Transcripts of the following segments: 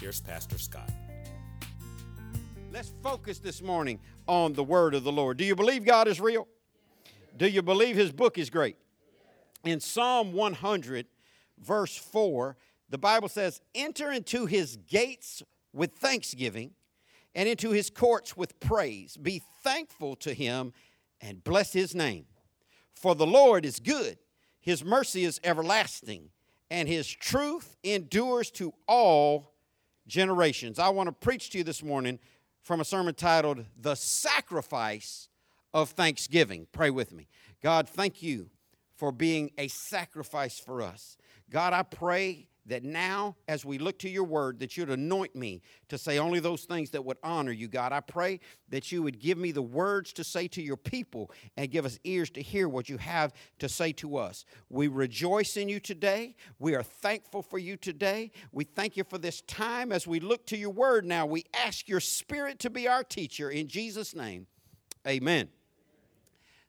here's Pastor Scott. Let's focus this morning on the word of the Lord. Do you believe God is real? Do you believe his book is great? In Psalm 100, verse 4, the Bible says, Enter into his gates with thanksgiving and into his courts with praise. Be thankful to him and bless his name. For the Lord is good, his mercy is everlasting, and his truth endures to all generations. I want to preach to you this morning from a sermon titled The Sacrifice of Thanksgiving. Pray with me. God, thank you for being a sacrifice for us. God, I pray that now, as we look to your word, that you'd anoint me to say only those things that would honor you, God. I pray that you would give me the words to say to your people and give us ears to hear what you have to say to us. We rejoice in you today. We are thankful for you today. We thank you for this time. As we look to your word now, we ask your spirit to be our teacher. In Jesus' name, amen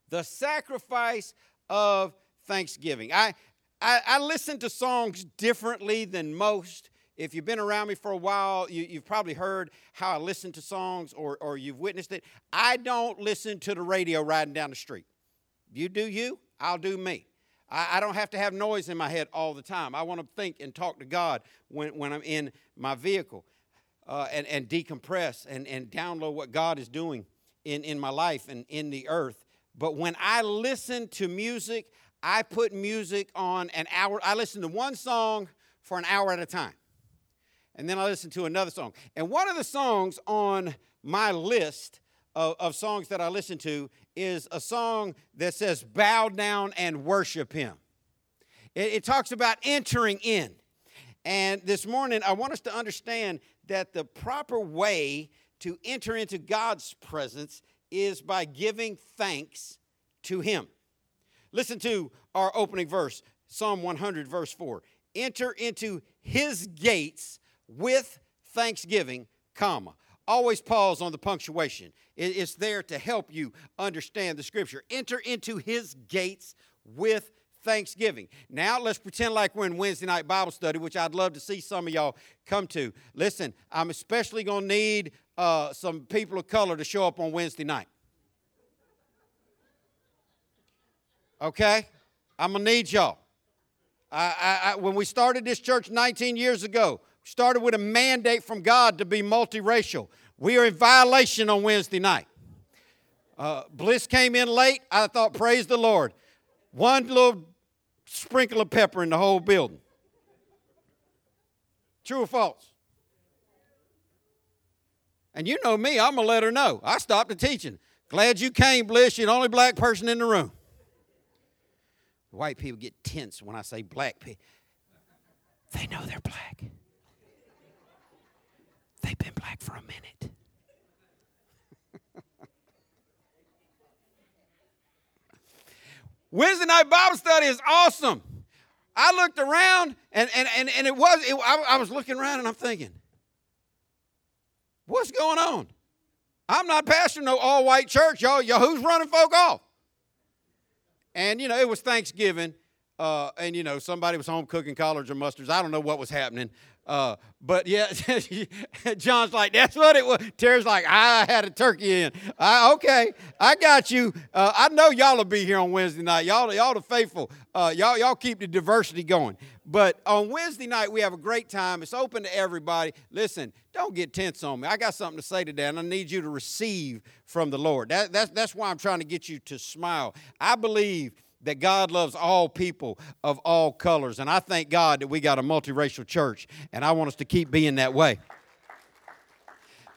the sacrifice of thanksgiving. I, I, I listen to songs differently than most. If you've been around me for a while, you, you've probably heard how I listen to songs or, or you've witnessed it. I don't listen to the radio riding down the street. You do you, I'll do me. I, I don't have to have noise in my head all the time. I want to think and talk to God when, when I'm in my vehicle uh, and, and decompress and, and download what God is doing in, in my life and in the earth. But when I listen to music, I put music on an hour. I listen to one song for an hour at a time. And then I listen to another song. And one of the songs on my list of, of songs that I listen to is a song that says, Bow down and worship Him. It, it talks about entering in. And this morning, I want us to understand that the proper way to enter into God's presence is by giving thanks to Him. Listen to our opening verse, Psalm 100, verse 4. Enter into His gates with thanksgiving, comma. Always pause on the punctuation. It's there to help you understand the scripture. Enter into His gates with Thanksgiving. Now let's pretend like we're in Wednesday night Bible study, which I'd love to see some of y'all come to. Listen, I'm especially going to need uh, some people of color to show up on Wednesday night. Okay? I'm going to need y'all. I, I, I, when we started this church 19 years ago, started with a mandate from God to be multiracial. We are in violation on Wednesday night. Uh, Bliss came in late. I thought, praise the Lord. One little sprinkle of pepper in the whole building. True or false? And you know me, I'm going to let her know. I stopped the teaching. Glad you came, Bliss. You're the only black person in the room. White people get tense when I say black people. They know they're black. They've been black for a minute. Wednesday night Bible study is awesome. I looked around and, and, and, and it was, it, I, I was looking around and I'm thinking, what's going on? I'm not pastoring no all white church. Y'all, y'all, who's running folk off? And, you know, it was Thanksgiving. Uh, and, you know, somebody was home cooking collards or mustards. I don't know what was happening. Uh, but yeah, John's like, that's what it was. Terry's like, I had a turkey in. I, okay, I got you. Uh, I know y'all will be here on Wednesday night. Y'all, y'all the faithful. Uh, y'all, y'all keep the diversity going. But on Wednesday night, we have a great time. It's open to everybody. Listen, don't get tense on me. I got something to say today, and I need you to receive from the Lord. That, that's, that's why I'm trying to get you to smile. I believe that God loves all people of all colors. And I thank God that we got a multiracial church, and I want us to keep being that way.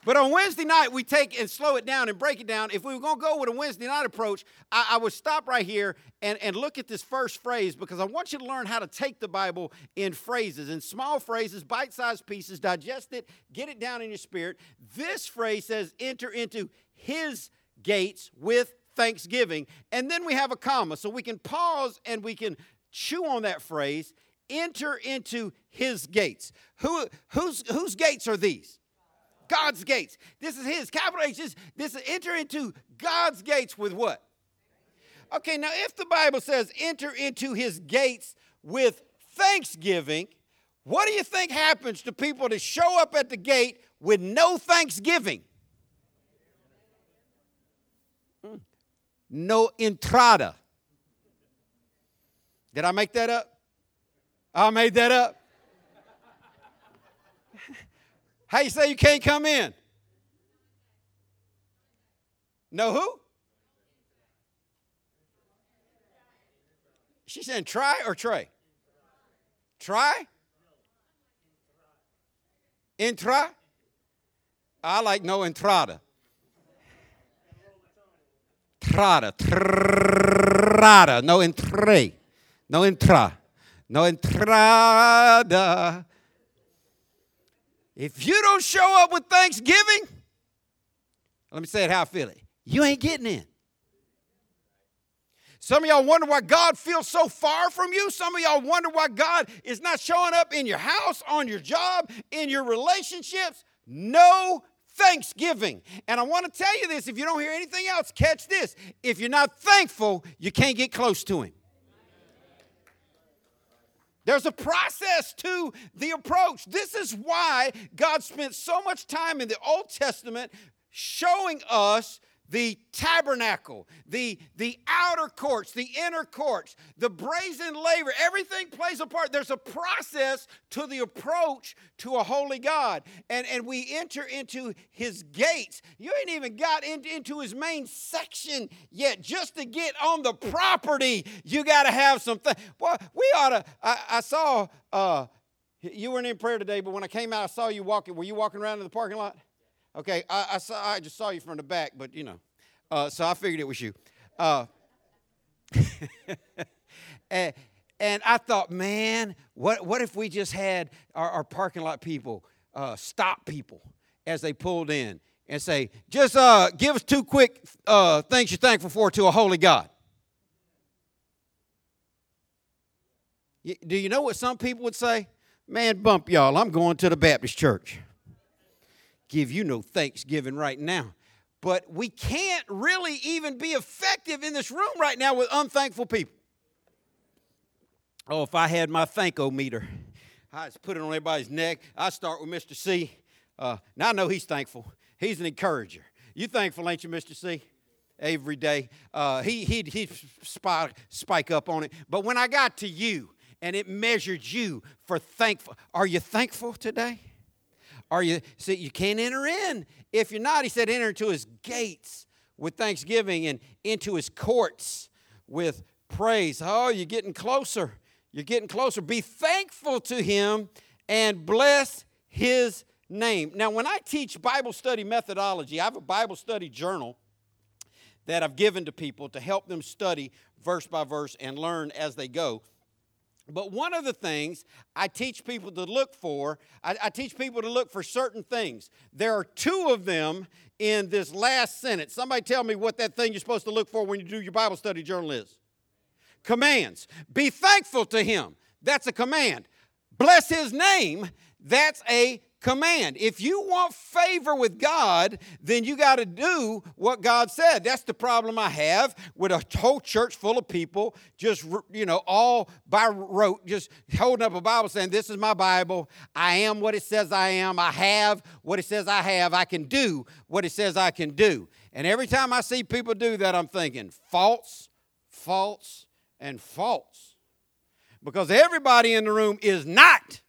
But on Wednesday night, we take and slow it down and break it down. If we were going to go with a Wednesday night approach, I, I, would stop right here and, and look at this first phrase because I want you to learn how to take the Bible in phrases, in small phrases, bite sized pieces, digest it, get it down in your spirit. This phrase says, enter into his gates with thanksgiving. And then we have a comma. So we can pause and we can chew on that phrase enter into his gates. Who, whose, whose gates are these? God's gates. This is his. Capital H. This, this is enter into God's gates with what? Okay, now if the Bible says enter into his gates with thanksgiving, what do you think happens to people that show up at the gate with no thanksgiving? Hmm. No entrada. Did I make that up? I made that up. How you say you can't come in? Know who? She saying try or tray? Try? Intra? I like no entrada. Trada. Trada. No entre. No entra. No entrada. If you don't show up with thanksgiving, let me say it how I feel it. You ain't getting in. Some of y'all wonder why God feels so far from you. Some of y'all wonder why God is not showing up in your house, on your job, in your relationships. No thanksgiving. And I want to tell you this if you don't hear anything else, catch this. If you're not thankful, you can't get close to Him. There's a process to the approach. This is why God spent so much time in the Old Testament showing us the tabernacle, the, the outer courts, the inner courts, the brazen laver, everything plays a part. There's a process to the approach to a holy God. And, and we enter into his gates. You ain't even got in, into his main section yet. Just to get on the property, you got to have something. Well, we ought to. I, I saw, uh, you weren't in prayer today, but when I came out, I saw you walking. Were you walking around in the parking lot? Okay, I, I, saw, I just saw you from the back, but you know. Uh, so I figured it was you. Uh, and, and, I thought, man, what, what if we just had our, our parking lot people uh, stop people as they pulled in and say, just uh, give us two quick uh, things you're thankful for to a holy God? Do you know what some people would say? Man, bump y'all, I'm going to the Baptist church give you no thanksgiving right now. But we can't really even be effective in this room right now with unthankful people. Oh, if I had my thankometer, I just put it on everybody's neck. I start with Mr. C. Uh, now I know he's thankful. He's an encourager. You thankful, ain't you, Mr. C? Every day. Uh, he he he spike, spike up on it. But when I got to you and it measured you for thankful, are you thankful today? Are you see you can't enter in if you're not? He said, enter into his gates with thanksgiving and into his courts with praise. Oh, you're getting closer. You're getting closer. Be thankful to him and bless his name. Now, when I teach Bible study methodology, I have a Bible study journal that I've given to people to help them study verse by verse and learn as they go. But one of the things I teach people to look for, I, I, teach people to look for certain things. There are two of them in this last sentence. Somebody tell me what that thing you're supposed to look for when you do your Bible study journal is. Commands. Be thankful to Him. That's a command. Bless His name. That's a command. If you want favor with God, then you got to do what God said. That's the problem I have with a whole church full of people just, you know, all by rote, just holding up a Bible saying, This is my Bible. I am what it says I am. I have what it says I have. I can do what it says I can do. And every time I see people do that, I'm thinking, false, false, and false. Because everybody in the room is not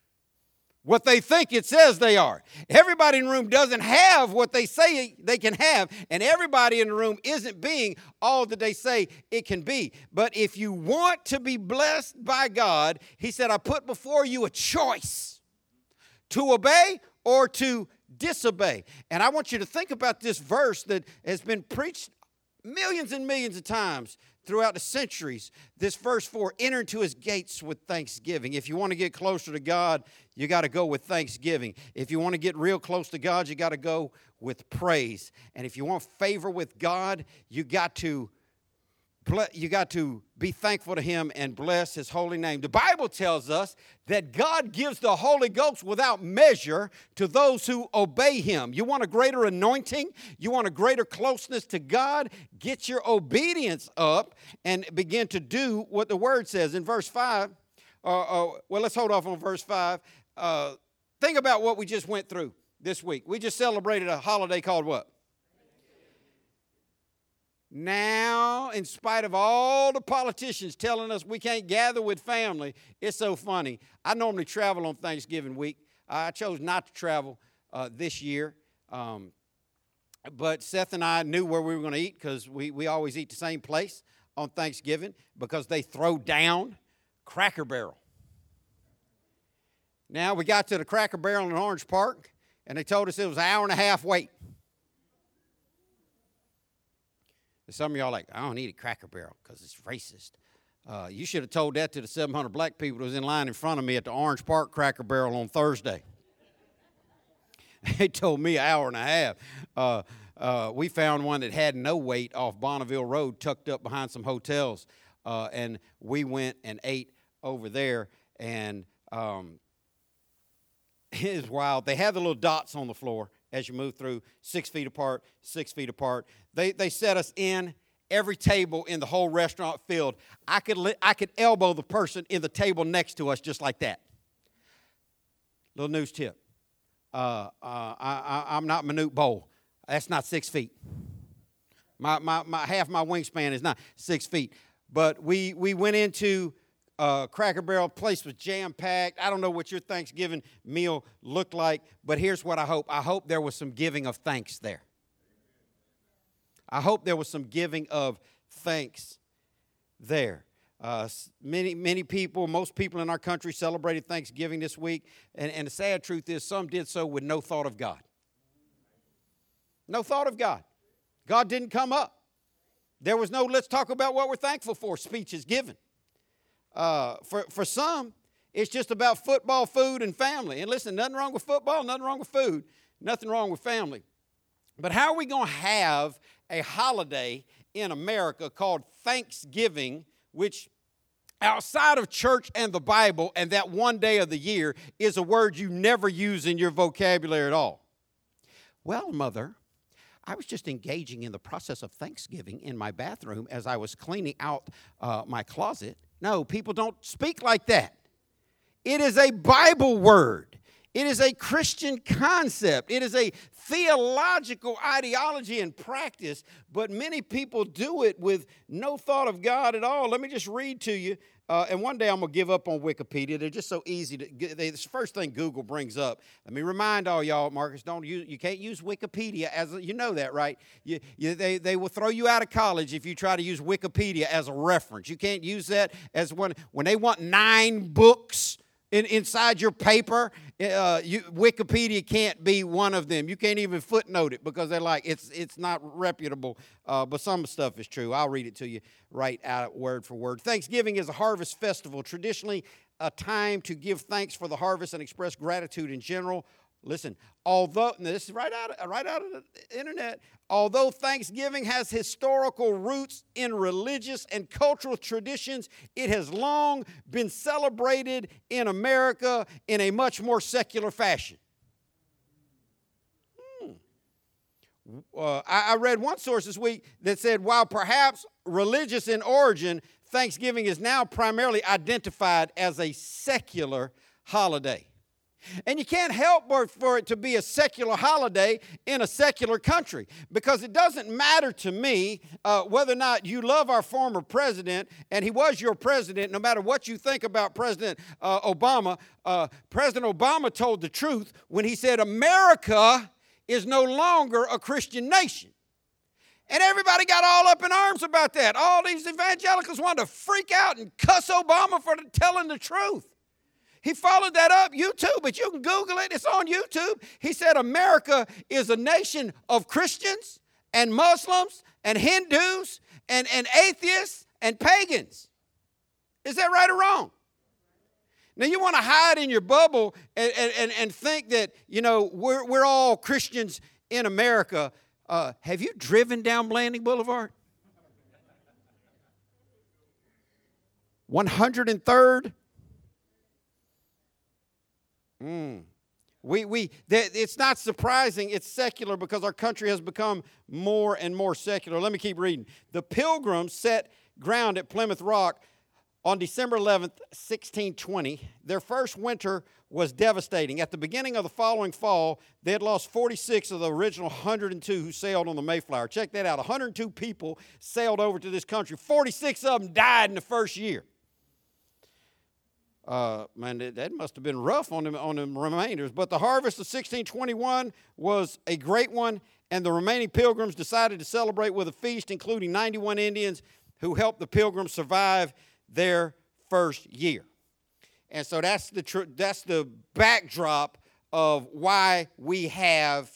what they think it says they are. Everybody in the room doesn't have what they say they can have, and everybody in the room isn't being all that they say it can be. But if you want to be blessed by God, He said, I put before you a choice to obey or to disobey. And I want you to think about this verse that has been preached millions and millions of times throughout the centuries. This verse 4 enter into his gates with thanksgiving. If you want to get closer to God, you got to go with thanksgiving. If you want to get real close to God, you got to go with praise. And if you want favor with God, you got to you got to be thankful to him and bless his holy name. The Bible tells us that God gives the Holy Ghost without measure to those who obey him. You want a greater anointing? You want a greater closeness to God? Get your obedience up and begin to do what the word says in verse 5. Uh, uh, well, let's hold off on verse 5. Uh, think about what we just went through this week. We just celebrated a holiday called what? Now, in spite of all the politicians telling us we can't gather with family, it's so funny. I normally travel on Thanksgiving week. I chose not to travel uh, this year. Um, but Seth and I knew where we were going to eat because we, we always eat the same place on Thanksgiving because they throw down Cracker Barrel. Now, we got to the Cracker Barrel in Orange Park, and they told us it was an hour and a half wait. some of y'all like, I don't need a Cracker Barrel because it's racist. Uh, you should have told that to the 700 black people that was in line in front of me at the Orange Park Cracker Barrel on Thursday. they told me an hour and a half. Uh, uh, we found one that had no wait off Bonneval Road, tucked up behind some hotels, uh, and we went and ate over there. And um, is wild. They have the little dots on the floor, as you move through, six feet apart, six feet apart. They, they set us in every table in the whole restaurant filled. I could, li- I could elbow the person in the table next to us just like that. Little news tip. Uh, uh, I, am not Manute Bol. That's not six feet. My, my, my, half my wingspan is not six feet. But we, we went into uh, Cracker Barrel. Place was jam packed. I don't know what your Thanksgiving meal looked like, but here's what I hope. I hope there was some giving of thanks there. I hope there was some giving of thanks there. Uh, many, many people, most people in our country celebrated Thanksgiving this week, and, and the sad truth is, some did so with no thought of God. No thought of God. God didn't come up. There was no, let's talk about what we're thankful for speeches given. Uh, for, for some, it's just about football, food, and family. And listen, nothing wrong with football, nothing wrong with food, nothing wrong with family. But how are we going to have a holiday in America called Thanksgiving, which outside of church and the Bible and that one day of the year is a word you never use in your vocabulary at all? Well, mother, I was just engaging in the process of Thanksgiving in my bathroom as I was cleaning out uh, my closet no, people don't speak like that. It is a Bible word. It is a Christian concept. It is a theological ideology and practice, but many people do it with no thought of God at all. Let me just read to you. Uh, and one day I'm going to give up on Wikipedia. They're just so easy to. They, it's the first thing Google brings up. Let me remind all y'all, Marcus, don't use, you can't use Wikipedia as a, you know that, right? You, you, they, they will throw you out of college if you try to use Wikipedia as a reference. You can't use that as when, when they want nine books in, inside your paper, uh, you, Wikipedia can't be one of them. You can't even footnote it because they're like, it's, it's not reputable. Uh, but some stuff is true. I'll read it to you right out word for word. Thanksgiving is a harvest festival, traditionally a time to give thanks for the harvest and express gratitude in general. Listen, although this is right out of, right out of the internet, although Thanksgiving has historical roots in religious and cultural traditions, it has long been celebrated in America in a much more secular fashion. Hmm. Uh, I, I read one source this week that said while perhaps religious in origin, Thanksgiving is now primarily identified as a secular holiday. And you can't help but for it to be a secular holiday in a secular country because it doesn't matter to me uh, whether or not you love our former president, and he was your president, no matter what you think about President uh, Obama. Uh, president Obama told the truth when he said, America is no longer a Christian nation. And everybody got all up in arms about that. All these evangelicals wanted to freak out and cuss Obama for telling the truth. He followed that up, YouTube, but you can Google it, it's on YouTube. He said America is a nation of Christians and Muslims and Hindus and, and atheists and pagans. Is that right or wrong? Now, you want to hide in your bubble and, and, and think that, you know, we're, we're all Christians in America. Uh, have you driven down Blanding Boulevard? 103rd? Mm. We, we, it's not surprising it's secular because our country has become more and more secular. Let me keep reading. The pilgrims set ground at Plymouth Rock on December 11th, 1620. Their first winter was devastating. At the beginning of the following fall, they had lost 46 of the original 102 who sailed on the Mayflower. Check that out 102 people sailed over to this country, 46 of them died in the first year. Uh, man, that must have been rough on them, on the remainders. But the harvest of 1621 was a great one, and the remaining pilgrims decided to celebrate with a feast, including 91 Indians who helped the pilgrims survive their first year. And so that's the, tr- that's the backdrop of why we have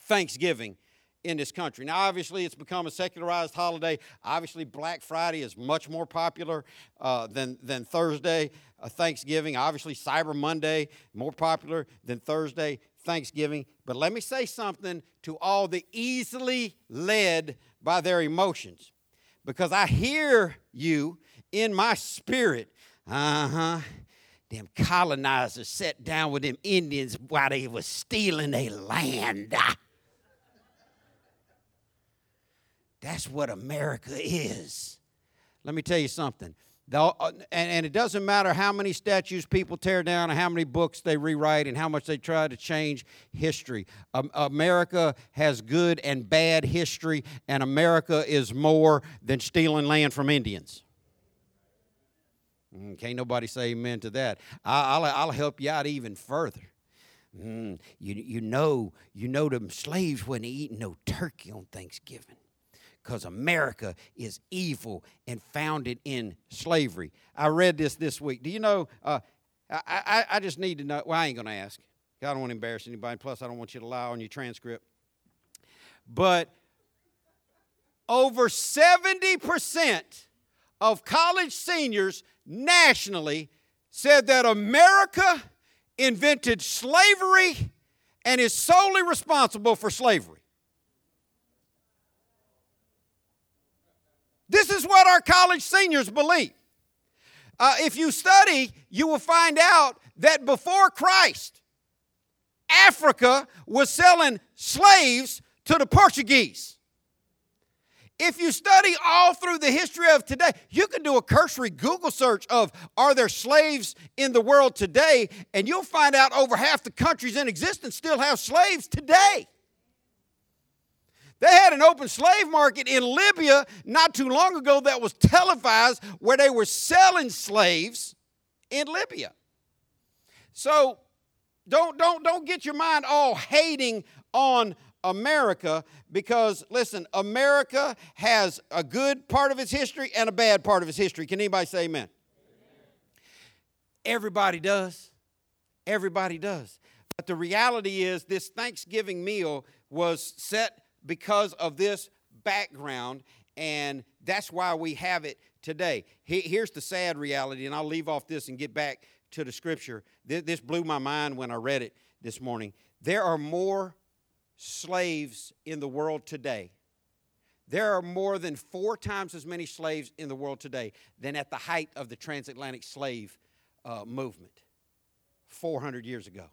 Thanksgiving in this country. Now, obviously, it's become a secularized holiday. Obviously, Black Friday is much more popular uh, than, than Thursday, uh, Thanksgiving. Obviously, Cyber Monday, more popular than Thursday, Thanksgiving. But let me say something to all the easily led by their emotions, because I hear you in my spirit. Uh huh. Them colonizers sat down with them Indians while they was stealing their land. That's what America is. Let me tell you something. Uh, and, it doesn't matter how many statues people tear down and how many books they rewrite and how much they try to change history. America has good and bad history, and America is more than stealing land from Indians. Mm, can't nobody say amen to that. I, will I'll help you out even further. Mm, you, you know, you know them slaves wasn't eating no turkey on Thanksgiving because America is evil and founded in slavery. I read this this week. Do you know? Uh, I, I, I just need to know. Well, I ain't going to ask. I don't want to embarrass anybody. Plus, I don't want you to lie on your transcript. But over 70% of college seniors nationally said that America invented slavery and is solely responsible for slavery. This is what our college seniors believe. Uh, if you study, you will find out that before Christ, Africa was selling slaves to the Portuguese. If you study all through the history of today, you can do a cursory Google search of are there slaves in the world today, and you'll find out over half the countries in existence still have slaves today. They had an open slave market in Libya not too long ago that was televised where they were selling slaves in Libya. So don't, don't, don't get your mind all hating on America because, listen, America has a good part of its history and a bad part of its history. Can anybody say amen? Everybody does. Everybody does. But the reality is, this Thanksgiving meal was set because of this background, and that's why we have it today. Here's the sad reality, and I'll leave off this and get back to the scripture. This blew my mind when I read it this morning. There are more slaves in the world today. There are more than four times as many slaves in the world today than at the height of the transatlantic slave uh, movement 400 years ago.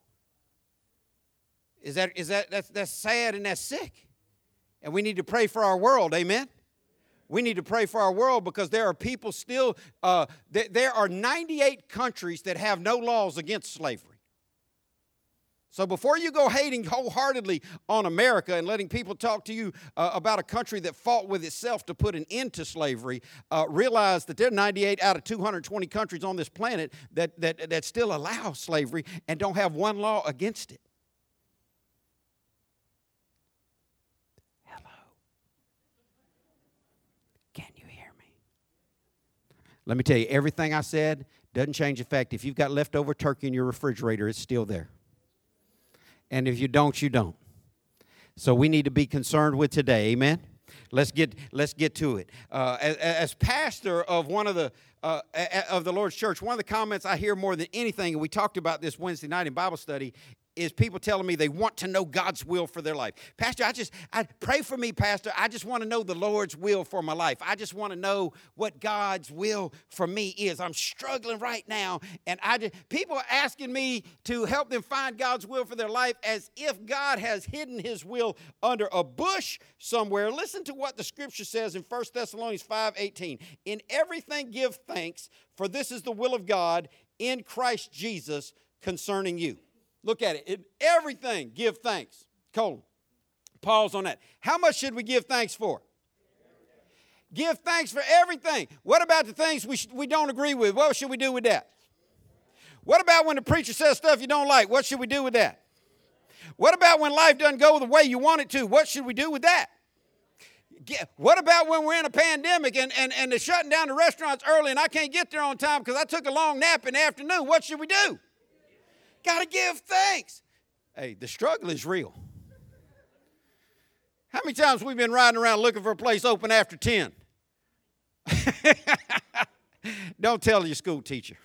Is that, is that that's, that's sad and that's sick? And we need to pray for our world, amen? We need to pray for our world because there are people still, uh, th- there are 98 countries that have no laws against slavery. So before you go hating wholeheartedly on America and letting people talk to you uh, about a country that fought with itself to put an end to slavery, uh, realize that there are 98 out of 220 countries on this planet that, that, that still allow slavery and don't have one law against it. Let me tell you, everything I said Doesn't change the fact if you've got leftover turkey in your refrigerator, it's still there. And if you don't, you don't. So we need to be concerned with today. Amen. Let's get let's get to it. Uh, as, as, pastor of one of the uh, of the Lord's church, one of the comments I hear more than anything, and we talked about this Wednesday night in Bible study, is people telling me they want to know God's will for their life. Pastor, I just I pray for me, Pastor. I just want to know the Lord's will for my life. I just want to know what God's will for me is. I'm struggling right now, and I just people are asking me to help them find God's will for their life as if God has hidden his will under a bush somewhere. Listen to what the scripture says in 1 Thessalonians 5:18. In everything give thanks, for this is the will of God in Christ Jesus concerning you. Look at it. In everything, give thanks. Colon. Pause on that. How much should we give thanks for? Give thanks for everything. What about the things we, sh- we don't agree with? What should we do with that? What about when the preacher says stuff you don't like? What should we do with that? What about when life doesn't go the way you want it to? What should we do with that? what about when we're in a pandemic and, and, and they're shutting down the restaurants early and I can't get there on time because I took a long nap in the afternoon? What should we do? Got to give thanks. Hey, the struggle is real. How many times we've been riding around looking for a place open after 10? Don't tell your school teacher.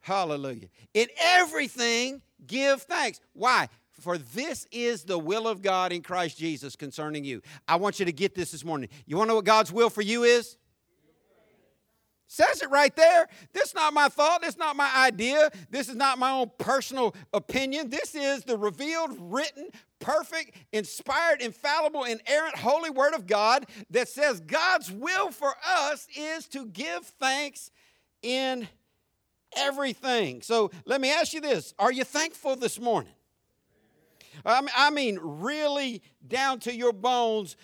Hallelujah. In everything, give thanks. Why? For this is the will of God in Christ Jesus concerning you. I want you to get this this morning. You want to know what God's will for you is? Says it right there. This is not my thought. This is not my idea. This is not my own personal opinion. This is the revealed, written, perfect, inspired, infallible, inerrant, holy word of God that says God's will for us is to give thanks in everything. So let me ask you this Are you thankful this morning? I mean, really down to your bones.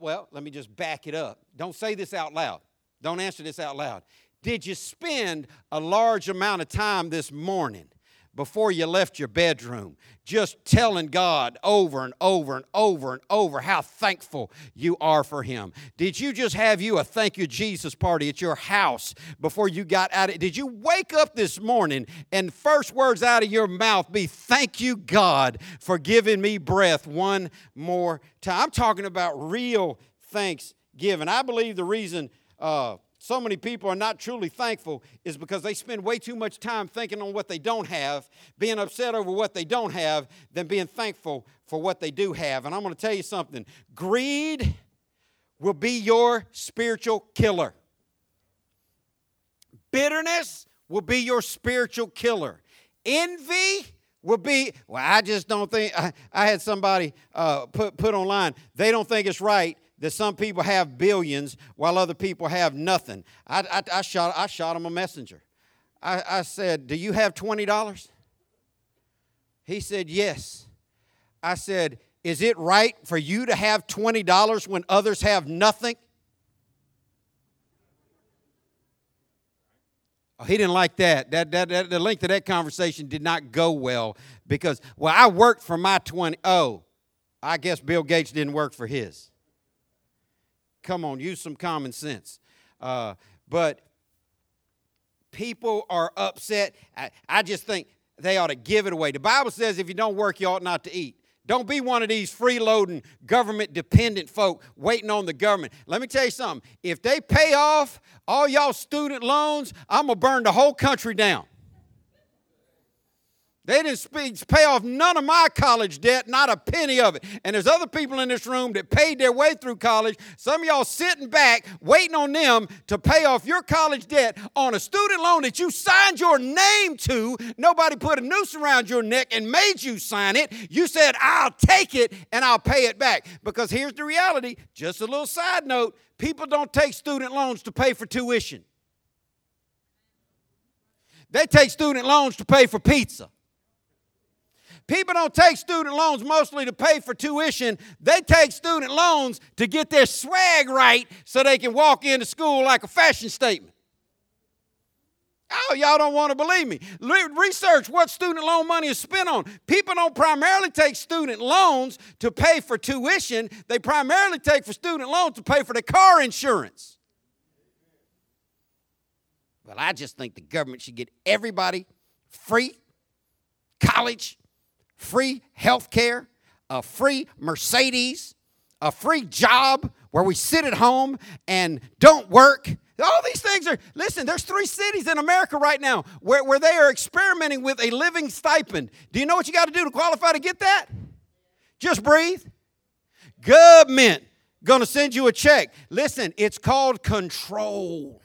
Well, let me just back it up. Don't say this out loud. Don't answer this out loud. Did you spend a large amount of time this morning before you left your bedroom just telling God over and over and over and over how thankful you are for Him? Did you just have you a thank you Jesus party at your house before you got out of Did you wake up this morning and first words out of your mouth be thank you God for giving me breath one more time? I'm talking about real thanksgiving. I believe the reason uh, so many people are not truly thankful is because they spend way too much time thinking on what they don't have, being upset over what they don't have, than being thankful for what they do have. And I'm going to tell you something. Greed will be your spiritual killer, bitterness will be your spiritual killer, envy will be well i just don't think i, I had somebody uh, put, put online they don't think it's right that some people have billions while other people have nothing. I, I, I shot, I shot him a messenger. I, I said, Do you have $20? He said, Yes. I said, Is it right for you to have $20 when others have nothing? Oh, he didn't like that. That, that, that. The length of that conversation did not go well because, well, I worked for my 20. Oh, I guess Bill Gates didn't work for his. Come on, use some common sense. Uh, but people are upset. I, I just think they ought to give it away. The Bible says if you don't work, you ought not to eat. Don't be one of these freeloading, government dependent folk waiting on the government. Let me tell you something. If they pay off all y'all student loans, I'm going to burn the whole country down. They didn't pay off none of my college debt, not a penny of it. And there's other people in this room that paid their way through college. Some of y'all sitting back waiting on them to pay off your college debt on a student loan that you signed your name to. Nobody put a noose around your neck and made you sign it. You said, I'll take it and I'll pay it back. Because here's the reality just a little side note people don't take student loans to pay for tuition, they take student loans to pay for pizza. People don't take student loans mostly to pay for tuition. They take student loans to get their swag right so they can walk into school like a fashion statement. Oh, y'all don't want to believe me. Research what student loan money is spent on. People don't primarily take student loans to pay for tuition, they primarily take for student loans to pay for their car insurance. Well, I just think the government should get everybody free college, free health care, a free Mercedes, a free job where we sit at home and don't work. All these things are, listen, there's three cities in America right now where, where they are experimenting with a living stipend. Do you know what you got to do to qualify to get that? Just breathe. Government gonna send you a check. Listen, it's called control.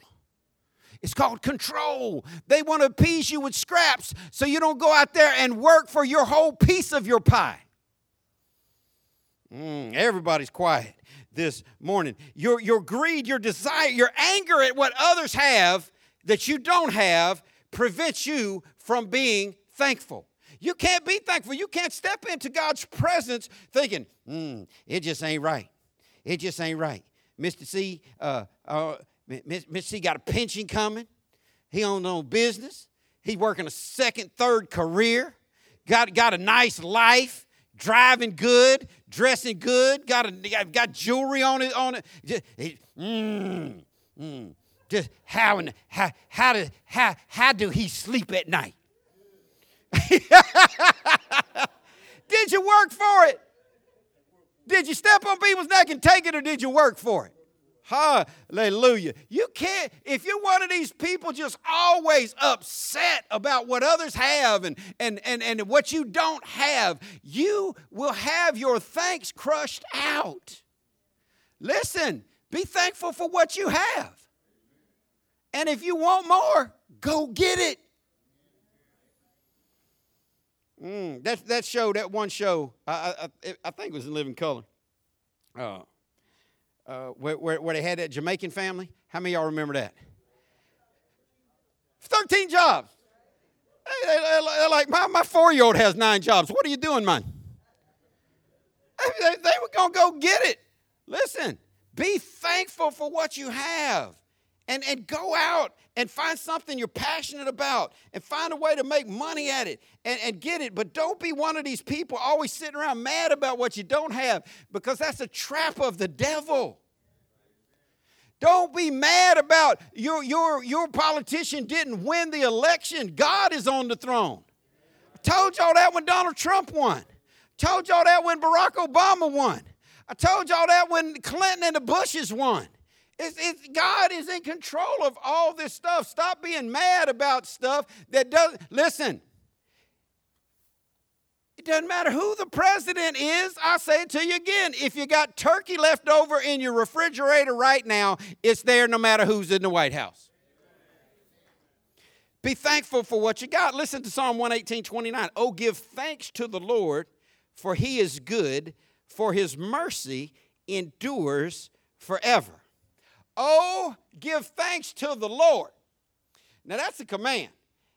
It's called control. They want to appease you with scraps so you don't go out there and work for your whole piece of your pie. Mm, everybody's quiet this morning. Your, your greed, your desire, your anger at what others have that you don't have prevents you from being thankful. You can't be thankful. You can't step into God's presence thinking, mm, it just ain't right. It just ain't right. Mr. C, uh, uh, Mr. C got a pension coming. He owns no business. He's working a second, third career. Got, got a nice life driving good, dressing good, got, a, got jewelry on it. On it. Just, mm, mm, just how, and how, how, do, how, how do he sleep at night? Did you work for it? Did you step on people's neck and take it, or did you work for it? Hallelujah. You can't, if you're one of these people just always upset about what others have and, and, and, and what you don't have, you will have your thanks crushed out. Listen, be thankful for what you have. And if you want more, go get it. Mm, that, that show, that one show, I, I, I think it was in Living Color. Uh, uh, where, where, where, they had that Jamaican family. How many y'all remember that? 13 jobs. They, are like, my, my four year old has nine jobs. What are you doing, man? They, they, were going to go get it. Listen, be thankful for what you have and, and go out and find something you're passionate about and find a way to make money at it and, and get it. But don't be one of these people always sitting around mad about what you don't have because that's a trap of the devil. Don't be mad about your, your, your politician didn't win the election. God is on the throne. I told y'all that when Donald Trump won. Told y'all that when Barack Obama won. I told y'all that when Clinton and the Bushes won. It's, it's, God is in control of all this stuff. Stop being mad about stuff that doesn't. Listen, it doesn't matter who the president is. I say it to you again. If you got turkey left over in your refrigerator right now, it's there no matter who's in the White House. Be thankful for what you got. Listen to Psalm 118 29. Oh, give thanks to the Lord, for he is good, for his mercy endures forever. Oh, give thanks to the Lord. Now, that's a command,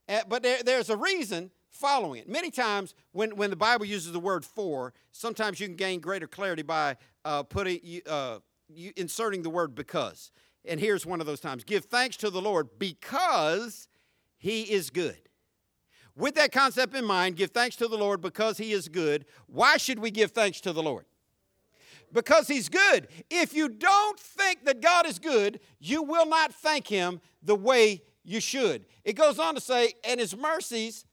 uh, but there, there's a reason following it. Many times, when, when the Bible uses the word for, sometimes you can gain greater clarity by uh, putting, uh, inserting the word because. And here's one of those times Give thanks to the Lord because he is good. With that concept in mind, give thanks to the Lord because he is good. Why should we give thanks to the Lord? Because he's good. If you don't think that God is good, you will not thank him the way you should. It goes on to say, and his mercies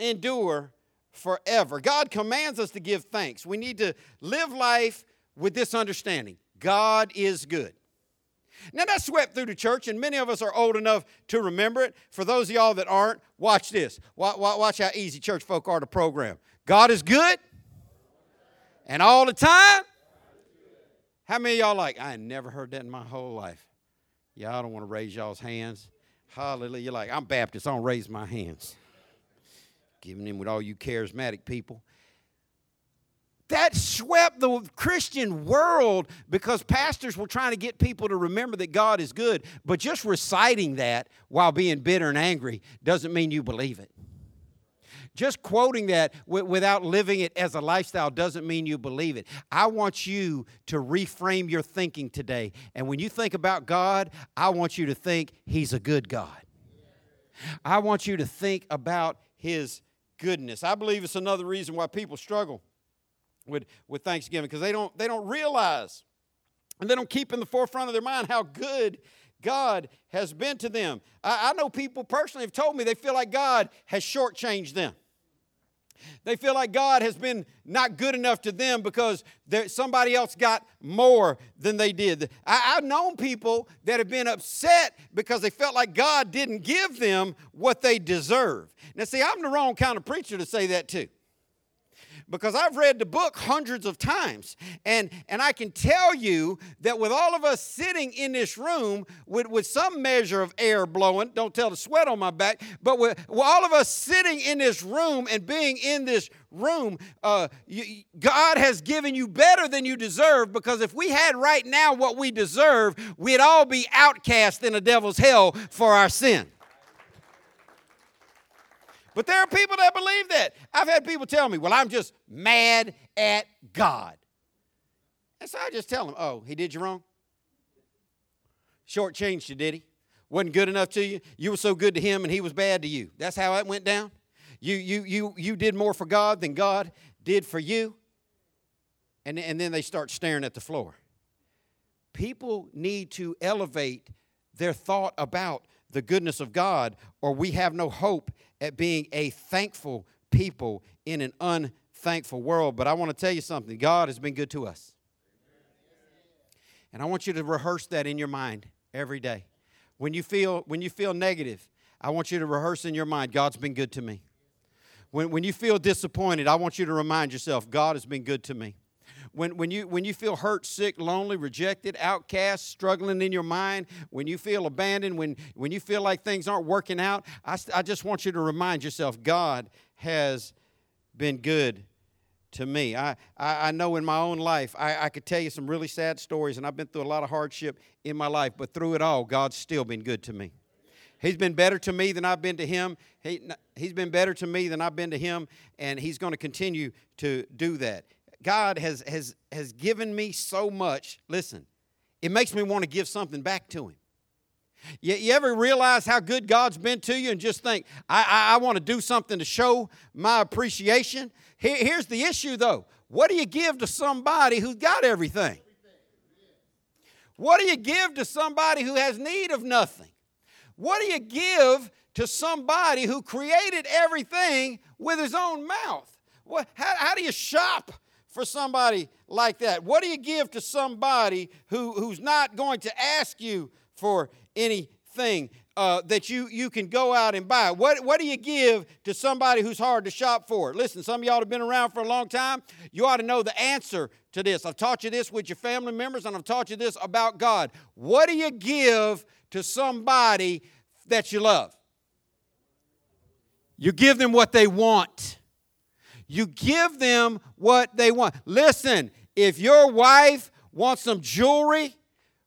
endure forever. God commands us to give thanks. We need to live life with this understanding God is good. Now that swept through the church, and many of us are old enough to remember it. For those of y'all that aren't, watch this. Watch how easy church folk are to program. God is good, and all the time, how many y'all like, I never heard that in my whole life? Y'all don't want to raise y'all's hands. Hallelujah. You're like, I'm Baptist, I don't raise my hands. Giving in with all you charismatic people. That swept the Christian world because pastors were trying to get people to remember that God is good. But just reciting that while being bitter and angry doesn't mean you believe it. Just quoting that w- without living it as a lifestyle doesn't mean you believe it. I want you to reframe your thinking today. And when you think about God, I want you to think He's a good God. I want you to think about His goodness. I believe it's another reason why people struggle with, with Thanksgiving because they don't, they don't realize and they don't keep in the forefront of their mind how good God has been to them. I, I know people personally have told me they feel like God has shortchanged them. They feel like God has been not good enough to them because somebody else got more than they did. I, have known people that have been upset because they felt like God didn't give them what they deserve. Now, see, I'm the wrong kind of preacher to say that too because I've read the book hundreds of times. And, and I can tell you that with all of us sitting in this room with, with some measure of air blowing, don't tell the sweat on my back, but with, with all of us sitting in this room and being in this room, uh, you, God has given you better than you deserve because if we had right now what we deserve, we'd all be outcast in a devil's hell for our sin. But there are people that believe that. I've had people tell me, well, I'm just mad at God. And so I just tell them, oh, he did you wrong? Shortchanged you, did he? Wasn't good enough to you? You were so good to him and he was bad to you. That's how it went down? You, you, you, you did more for God than God did for you? And, and then they start staring at the floor. People need to elevate their thought about the goodness of God, or we have no hope at being a thankful people in an unthankful world. But I want to tell you something God has been good to us. And I want you to rehearse that in your mind every day. When you feel, when you feel negative, I want you to rehearse in your mind God's been good to me. When, when you feel disappointed, I want you to remind yourself God has been good to me when, when, you, when you feel hurt, sick, lonely, rejected, outcast, struggling in your mind, when you feel abandoned, when, when you feel like things aren't working out, I, I just want you to remind yourself God has been good to me. I, I, I, know in my own life, I, I could tell you some really sad stories, and I've been through a lot of hardship in my life, but through it all, God's still been good to me. He's been better to me than I've been to him. He, he's been better to me than I've been to him, and he's going to continue to do that. God has, has, has given me so much. Listen, it makes me want to give something back to Him. You, you ever realize how good God's been to you and just think, I, I, I want to do something to show my appreciation? Here, here's the issue, though. What do you give to somebody who's got everything? What do you give to somebody who has need of nothing? What do you give to somebody who created everything with his own mouth? What, how, how do you shop for somebody like that? What do you give to somebody who, who's not going to ask you for anything uh, that you, you can go out and buy? What, what do you give to somebody who's hard to shop for? Listen, some of y'all have been around for a long time. You ought to know the answer to this. I've taught you this with your family members, and I've taught you this about God. What do you give to somebody that you love? You give them what they want. You give them what they want. Listen, if your wife wants some jewelry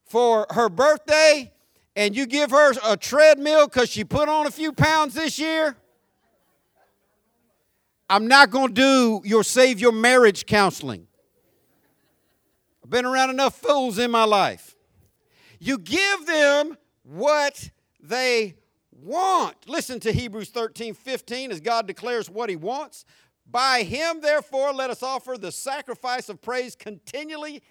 for her birthday and you give her a treadmill because she put on a few pounds this year, I'm not going to do your save your marriage counseling. I've been around enough fools in my life. You give them what they want. Listen to Hebrews 13 15 as God declares what He wants. By him, therefore, let us offer the sacrifice of praise continually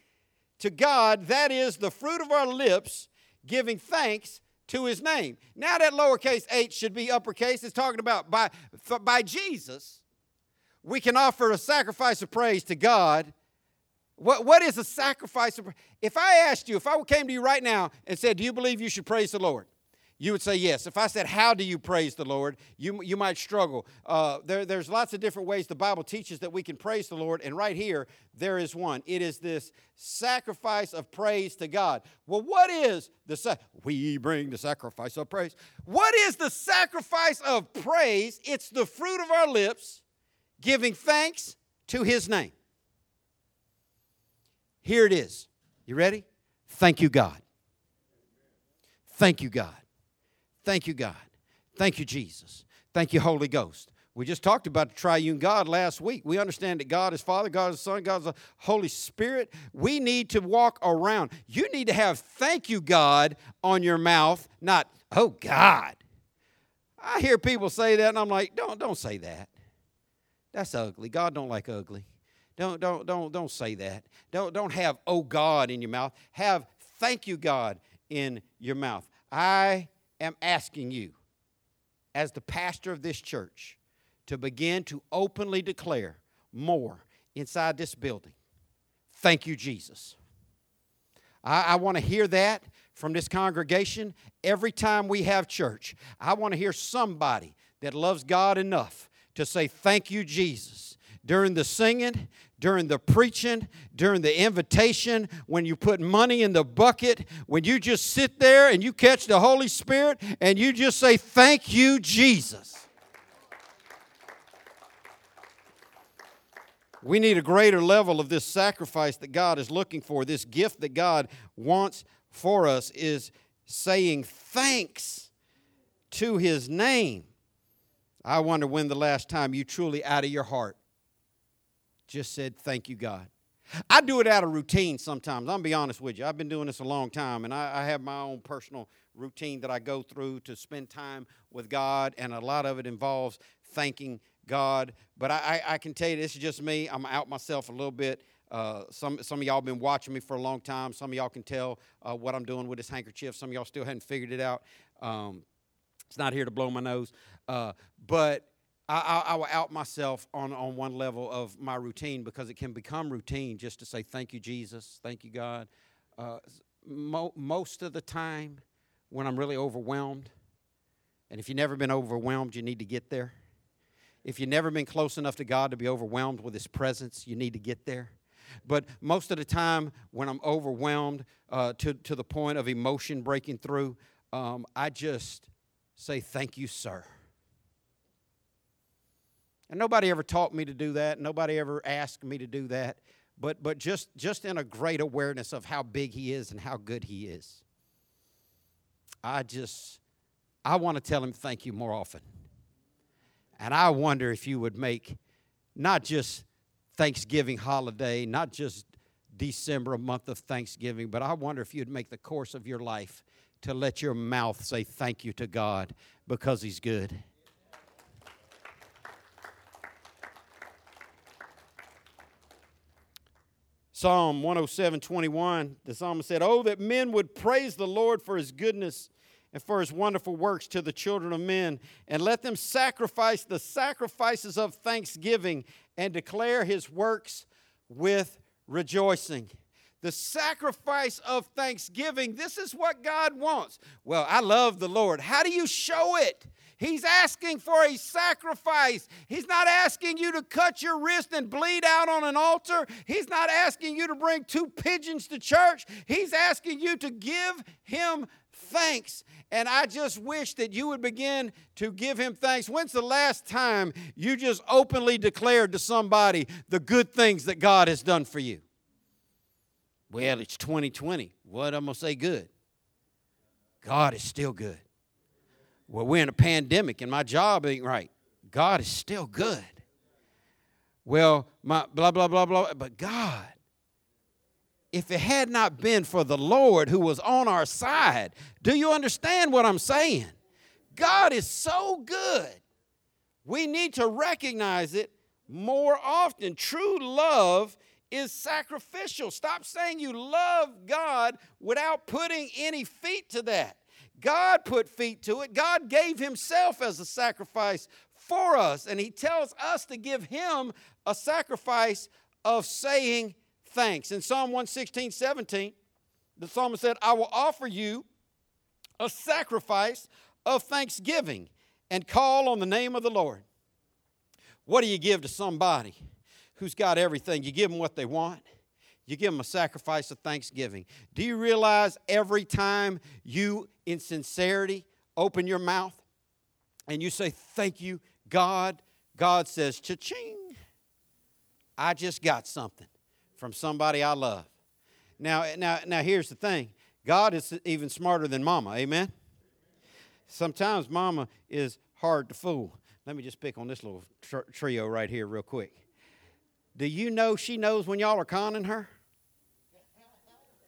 to God, that is the fruit of our lips, giving thanks to his name. Now, that lowercase h should be uppercase. It's talking about by, by Jesus, we can offer a sacrifice of praise to God. What, what is a sacrifice of If I asked you, if I came to you right now and said, Do you believe you should praise the Lord? You would say yes. If I said, How do you praise the Lord? you, you might struggle. Uh, there, there's lots of different ways the Bible teaches that we can praise the Lord, and right here, there is one. It is this sacrifice of praise to God. Well, what is the we bring the sacrifice of praise? What is the sacrifice of praise? It's the fruit of our lips giving thanks to His name. Here it is. You ready? Thank you, God. Thank you, God. Thank you, God. Thank you, Jesus. Thank you, Holy Ghost. We just talked about the triune God last week. We understand that God is Father, God is Son, God is the Holy Spirit. We need to walk around. You need to have thank you, God, on your mouth, not, oh, God. I hear people say that, and I'm like, don't, don't say that. That's ugly. God don't like ugly. Don't, don't, don't, don't say that. Don't, don't have, oh, God, in your mouth. Have thank you, God, in your mouth. I am asking you, as the pastor of this church, to begin to openly declare more inside this building. Thank you, Jesus. I, I want to hear that from this congregation every time we have church. I want to hear somebody that loves God enough to say, Thank you, Jesus. During the singing, during the preaching, during the invitation, when you put money in the bucket, when you just sit there and you catch the Holy Spirit and you just say, Thank you, Jesus. We need a greater level of this sacrifice that God is looking for. This gift that God wants for us is saying thanks to His name. I wonder when the last time you truly, out of your heart, just said, Thank you, God. I do it out of routine sometimes. I'm be honest with you. I've been doing this a long time, and I, I, have my own personal routine that I go through to spend time with God, and a lot of it involves thanking God. But I, I, I can tell you, this is just me. I'm out myself a little bit. Uh, some, some of y'all been watching me for a long time. Some of y'all can tell uh, what I'm doing with this handkerchief. Some of y'all still hadn't figured it out. Um, it's not here to blow my nose. Uh, but I, I, I, will out myself on, on one level of my routine because it can become routine just to say, Thank you, Jesus. Thank you, God. Uh, mo- most of the time, when I'm really overwhelmed, and if you've never been overwhelmed, you need to get there. If you've never been close enough to God to be overwhelmed with His presence, you need to get there. But most of the time, when I'm overwhelmed uh, to, to the point of emotion breaking through, um, I just say, Thank you, sir. And nobody ever taught me to do that. Nobody ever asked me to do that. But, but just, just in a great awareness of how big He is and how good He is. I just, I want to tell Him thank you more often. And I wonder if you would make not just Thanksgiving holiday, not just December, a month of Thanksgiving, but I wonder if you'd make the course of your life to let your mouth say thank you to God because He's good. Psalm 107 21, the psalmist said, Oh, that men would praise the Lord for his goodness and for his wonderful works to the children of men, and let them sacrifice the sacrifices of thanksgiving and declare his works with rejoicing. The sacrifice of thanksgiving, this is what God wants. Well, I love the Lord. How do you show it? He's asking for a sacrifice. He's not asking you to cut your wrist and bleed out on an altar. He's not asking you to bring two pigeons to church. He's asking you to give him thanks. And I just wish that you would begin to give him thanks. When's the last time you just openly declared to somebody the good things that God has done for you? Well, it's 2020. What I'm going to say good? God is still good. Well, we're in a pandemic and my job ain't right. God is still good. Well, my blah, blah, blah, blah. But God, if it had not been for the Lord who was on our side, do you understand what I'm saying? God is so good. We need to recognize it more often. True love is sacrificial. Stop saying you love God without putting any feet to that. God put feet to it. God gave Himself as a sacrifice for us, and He tells us to give Him a sacrifice of saying thanks. In Psalm 116, 17, the psalmist said, I will offer you a sacrifice of thanksgiving and call on the name of the Lord. What do you give to somebody who's got everything? You give them what they want. You give them a sacrifice of thanksgiving. Do you realize every time you, in sincerity, open your mouth and you say, Thank you, God, God says, Cha ching, I just got something from somebody I love. Now, now, now here's the thing God is even smarter than mama, amen? Sometimes mama is hard to fool. Let me just pick on this little tr- trio right here, real quick. Do you know she knows when y'all are conning her?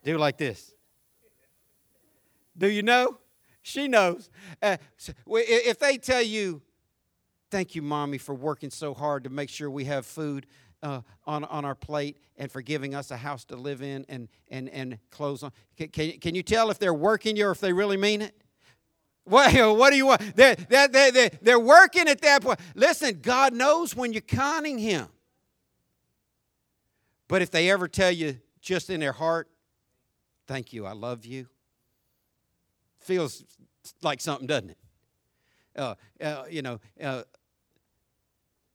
Do like this. Do you know? She knows. Uh, if they tell you, thank you, mommy, for working so hard to make sure we have food uh, on, on our plate and for giving us a house to live in and, and, and clothes on, can, can, can you tell if they're working you or if they really mean it? Well, what do you want? They're, they're, they're, they're working at that point. Listen, God knows when you're conning Him. But if they ever tell you just in their heart, thank you, I love you, feels like something, doesn't it? Uh, uh, you know, uh,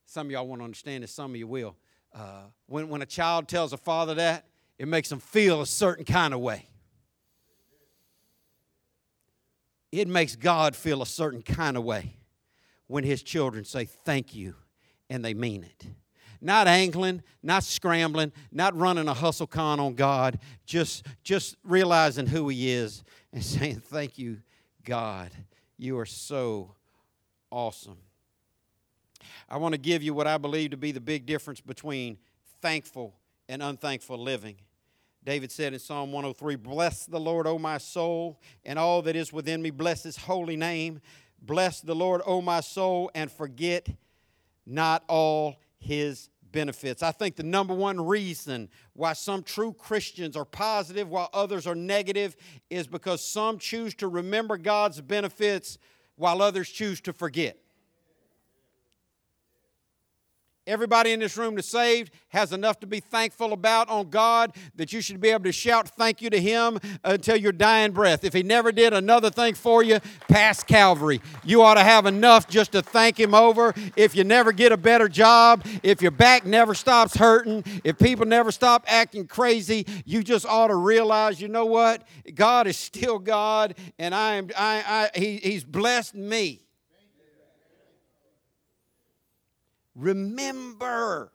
some of y'all won't understand this, some of you will. Uh, when, when a child tells a father that, it makes them feel a certain kind of way. It makes God feel a certain kind of way when his children say thank you and they mean it. Not angling, not scrambling, not running a hustle con on God, just, just realizing who he is and saying, Thank you, God. You are so awesome. I want to give you what I believe to be the big difference between thankful and unthankful living. David said in Psalm 103 Bless the Lord, O my soul, and all that is within me. Bless his holy name. Bless the Lord, O my soul, and forget not all his benefits. I think the number one reason why some true Christians are positive while others are negative is because some choose to remember God's benefits while others choose to forget. Everybody in this room that's saved has enough to be thankful about on God that you should be able to shout thank you to Him until your dying breath. If He never did another thing for you past Calvary, you ought to have enough just to thank Him over. If you never get a better job, if your back never stops hurting, if people never stop acting crazy, you just ought to realize, you know what? God is still God, and I am. I, I he, He's blessed me. Remember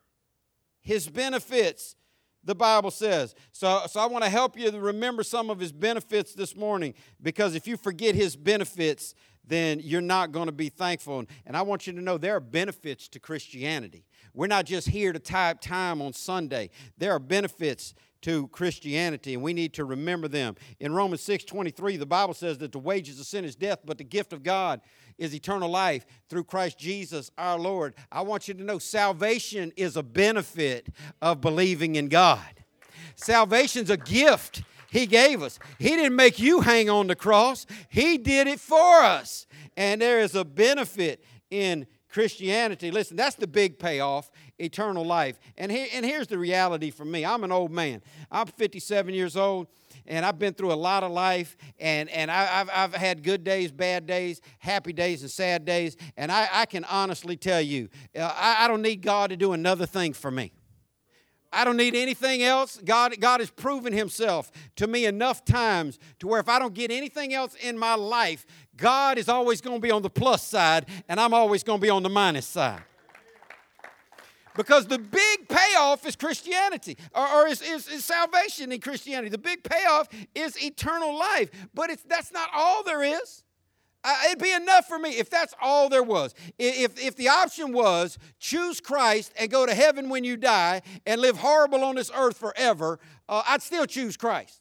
his benefits, the Bible says. So, so I want to help you to remember some of his benefits this morning because if you forget his benefits, then you're not going to be thankful. And I want you to know there are benefits to Christianity. We're not just here to type time on Sunday, there are benefits to Christianity, and we need to remember them. In Romans 6 23, the Bible says that the wages of sin is death, but the gift of God is eternal life through Christ Jesus our Lord. I want you to know salvation is a benefit of believing in God. Salvation's a gift he gave us. He didn't make you hang on the cross, He did it for us. And there is a benefit in Christianity. Listen, that's the big payoff eternal life. And, here, and here's the reality for me I'm an old man, I'm 57 years old and I've been through a lot of life, and, and I, have I've had good days, bad days, happy days, and sad days. And I, I can honestly tell you, uh, I, I don't need God to do another thing for me. I don't need anything else. God, God has proven Himself to me enough times to where if I don't get anything else in my life, God is always going to be on the plus side, and I'm always going to be on the minus side. Because the big payoff is Christianity, or, or is, is, is, salvation in Christianity. The big payoff is eternal life. But it's, that's not all there is. It'd be enough for me if that's all there was. If, if the option was choose Christ and go to heaven when you die and live horrible on this earth forever, uh, I'd still choose Christ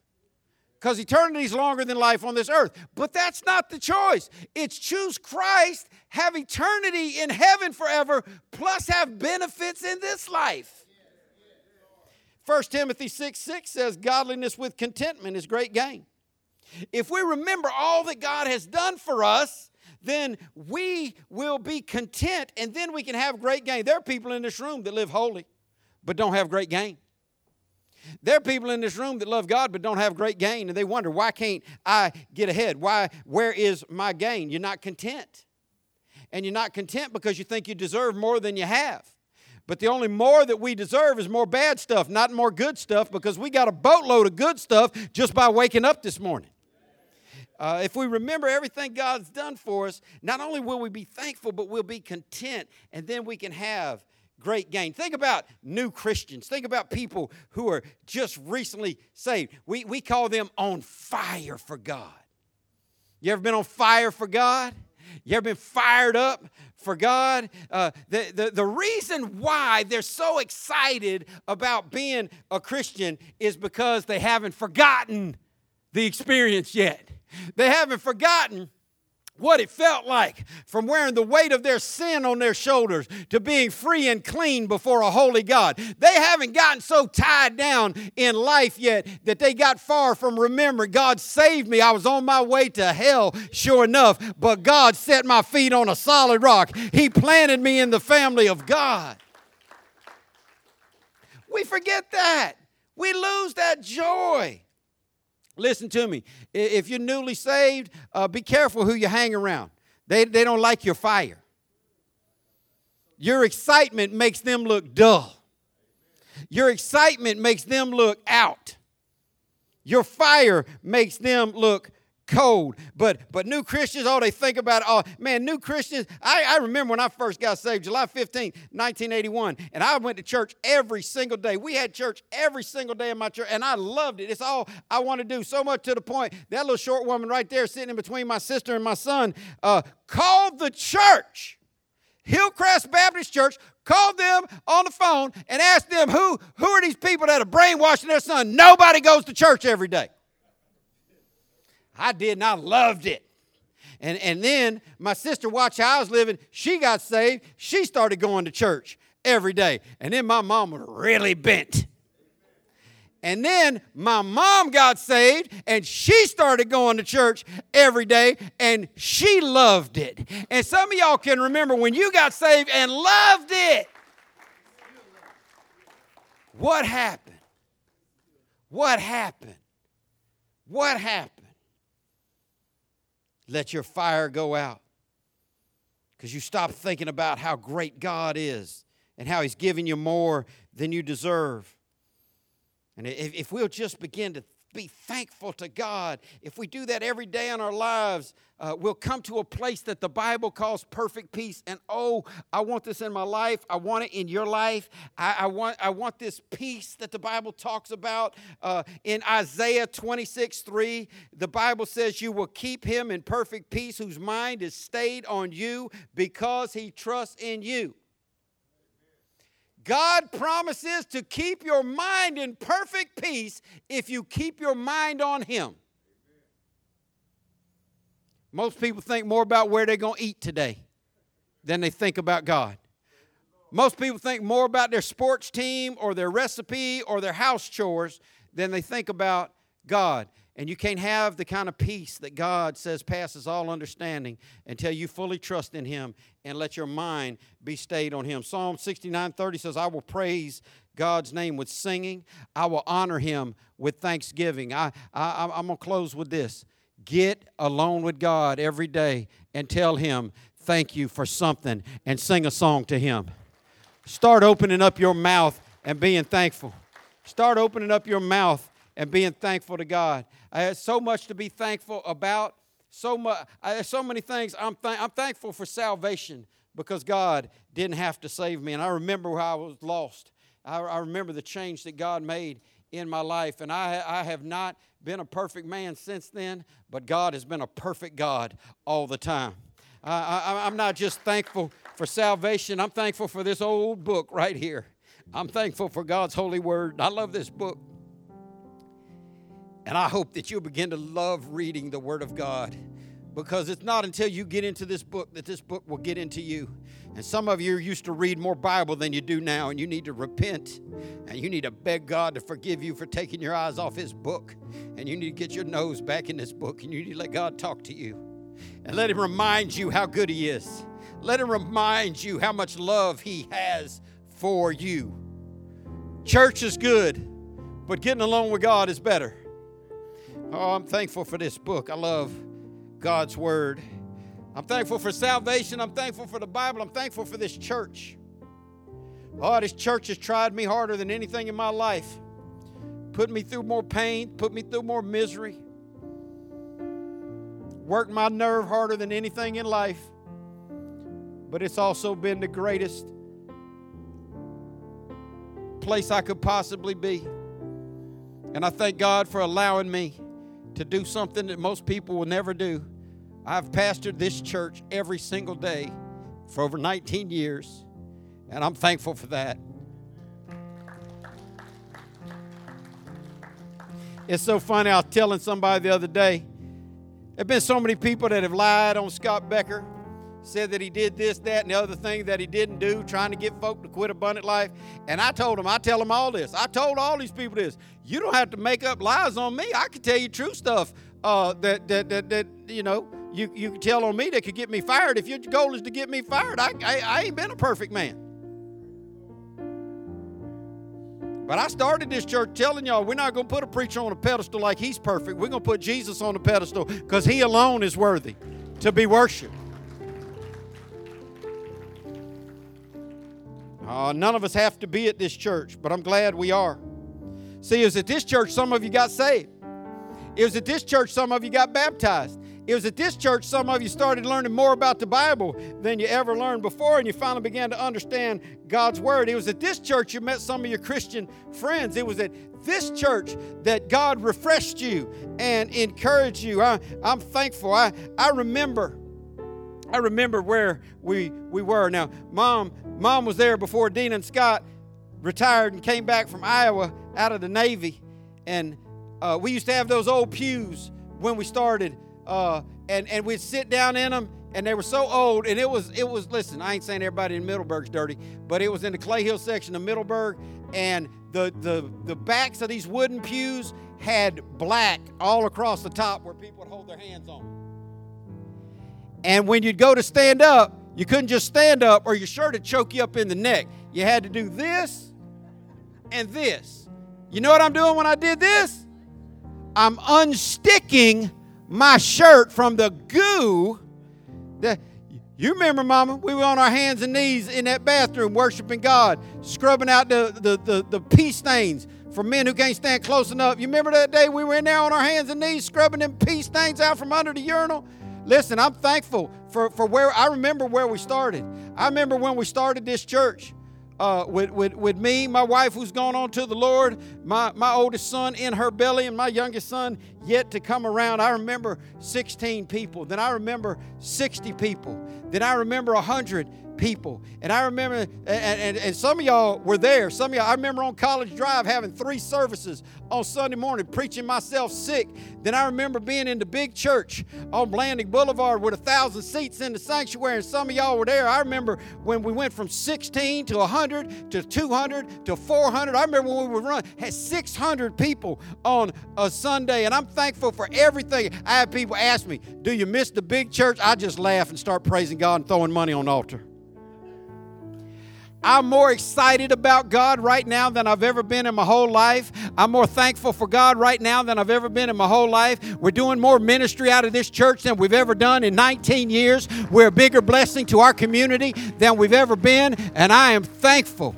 because eternity is longer than life on this earth. But that's not the choice. It's choose Christ, have eternity in heaven forever, plus have benefits in this life. 1 Timothy 6 6 says, Godliness with contentment is great gain. If we remember all that God has done for us, then we will be content and then we can have great gain. There are people in this room that live holy but don't have great gain. There are people in this room that love God but don't have great gain, and they wonder, why can't I get ahead? Why, where is my gain? You're not content. And you're not content because you think you deserve more than you have. But the only more that we deserve is more bad stuff, not more good stuff, because we got a boatload of good stuff just by waking up this morning. Uh, if we remember everything God's done for us, not only will we be thankful, but we'll be content, and then we can have great gain. Think about new Christians. Think about people who are just recently saved. We, we call them on fire for God. You ever been on fire for God? You ever been fired up for God? Uh, the, the, the reason why they're so excited about being a Christian is because they haven't forgotten the experience yet. They haven't forgotten what it felt like from wearing the weight of their sin on their shoulders to being free and clean before a holy God. They haven't gotten so tied down in life yet that they got far from remembering God saved me. I was on my way to hell, sure enough, but God set my feet on a solid rock. He planted me in the family of God. We forget that. We lose that joy. Listen to me. If you're newly saved, uh, be careful who you hang around. They, they don't like your fire. Your excitement makes them look dull. Your excitement makes them look out. Your fire makes them look cold. But but new Christians, oh, they think about it. Oh, man, new Christians. I, I remember when I first got saved, July 15, 1981, and I went to church every single day. We had church every single day in my church, and I loved it. It's all I want to do, so much to the point that little short woman right there sitting in between my sister and my son uh, called the church. Hillcrest Baptist Church called them on the phone and asked them who, who are these people that are brainwashing their son. Nobody goes to church every day. I did, and I loved it. And, and then my sister watched how I was living. She got saved. She started going to church every day. And then my mom was really bent. And then my mom got saved and she started going to church every day and she loved it. And some of y'all can remember when you got saved and loved it. What happened? What happened? What happened? Let your fire go out because you stop thinking about how great God is and how He's giving you more than you deserve. And if, if we'll just begin to be thankful to God. If we do that every day in our lives, uh, we'll come to a place that the Bible calls perfect peace. And oh, I want this in my life. I want it in your life. I, I want, I want this peace that the Bible talks about. Uh, in Isaiah 26 3, the Bible says, You will keep him in perfect peace whose mind is stayed on you because he trusts in you. God promises to keep your mind in perfect peace if you keep your mind on Him. Most people think more about where they're going to eat today than they think about God. Most people think more about their sports team or their recipe or their house chores than they think about God. And you can't have the kind of peace that God says passes all understanding until you fully trust in Him and let your mind be stayed on Him. Psalm 69 30 says, I will praise God's name with singing, I will honor Him with thanksgiving. I, I, I'm going to close with this get alone with God every day and tell Him, Thank you for something, and sing a song to Him. Start opening up your mouth and being thankful. Start opening up your mouth and being thankful to God. I had so much to be thankful about. So much, I have so many things. I'm, th- I'm thankful for salvation because God didn't have to save me. And I remember how I was lost. I, I remember the change that God made in my life. And I, I have not been a perfect man since then, but God has been a perfect God all the time. I, I'm not just thankful for salvation, I'm thankful for this old book right here. I'm thankful for God's holy word. I love this book. And I hope that you'll begin to love reading the Word of God because it's not until you get into this book that this book will get into you. And some of you used to read more Bible than you do now, and you need to repent and you need to beg God to forgive you for taking your eyes off His book. And you need to get your nose back in this book and you need to let God talk to you and let Him remind you how good He is. Let Him remind you how much love He has for you. Church is good, but getting along with God is better. Oh, I'm thankful for this book. I love God's Word. I'm thankful for salvation. I'm thankful for the Bible. I'm thankful for this church. Oh, this church has tried me harder than anything in my life. Put me through more pain, put me through more misery, worked my nerve harder than anything in life. But it's also been the greatest place I could possibly be. And I thank God for allowing me to do something that most people will never do. I've pastored this church every single day for over 19 years, and I'm thankful for that. It's so funny. I was telling somebody the other day, There have been so many people that have lied on Scott Becker, said that he did this, that, and the other thing that he didn't do, trying to get folk to quit abundant life. And I told them, I tell them all this. I told all these people this. You don't have to make up lies on me. I can tell you true stuff uh, that, that, that, that, you know, you, you can tell on me that could get me fired. If your goal is to get me fired, I, I, I ain't been a perfect man. But I started this church telling y'all we're not going to put a preacher on a pedestal like he's perfect. We're going to put Jesus on the pedestal because he alone is worthy to be worshiped. Uh, none of us have to be at this church, but I'm glad we are. See, it was at this church some of you got saved. It was at this church some of you got baptized. It was at this church some of you started learning more about the Bible than you ever learned before, and you finally began to understand God's Word. It was at this church you met some of your Christian friends. It was at this church that God refreshed you and encouraged you. I, am thankful. I, I remember. I remember where we, we were. Now, mom, mom was there before Dean and Scott retired and came back from Iowa out of the Navy. And uh, we used to have those old pews when we started uh, and and we'd sit down in them, and they were so old, and it was it was. Listen, I ain't saying everybody in Middleburg's dirty, but it was in the Clay Hill section of Middleburg, and the the the backs of these wooden pews had black all across the top where people would hold their hands on. And when you'd go to stand up, you couldn't just stand up, or your shirt would choke you up in the neck. You had to do this and this. You know what I'm doing when I did this? I'm unsticking my shirt from the goo. That, you remember, Mama, we were on our hands and knees in that bathroom worshiping God, scrubbing out the, the, the, the pee stains from men who can't stand close enough. You remember that day we were in there on our hands and knees scrubbing them pee stains out from under the urinal? Listen, I'm thankful for, for where I remember where we started. I remember when we started this church uh, with, with, with me, my wife who's gone on to the Lord, my, my oldest son in her belly, and my youngest son yet to come around. I remember 16 people. Then I remember 60 people. Then I remember 100 people. And I remember, and, and, and some of y'all were there. Some of y'all, I remember on College Drive having three services on Sunday morning, preaching myself sick. Then I remember being in the big church on Blanding Boulevard with a thousand seats in the sanctuary, and some of y'all were there. I remember when we went from 16 to 100 to 200 to 400. I remember when we were run had 600 people on a Sunday, and I'm thankful for everything. I have people ask me, "Do you miss the big church?" I just laugh and start praising God and throwing money on the altar. I'm more excited about God right now than I've ever been in my whole life. I'm more thankful for God right now than I've ever been in my whole life. We're doing more ministry out of this church than we've ever done in 19 years. We're a bigger blessing to our community than we've ever been, and I am thankful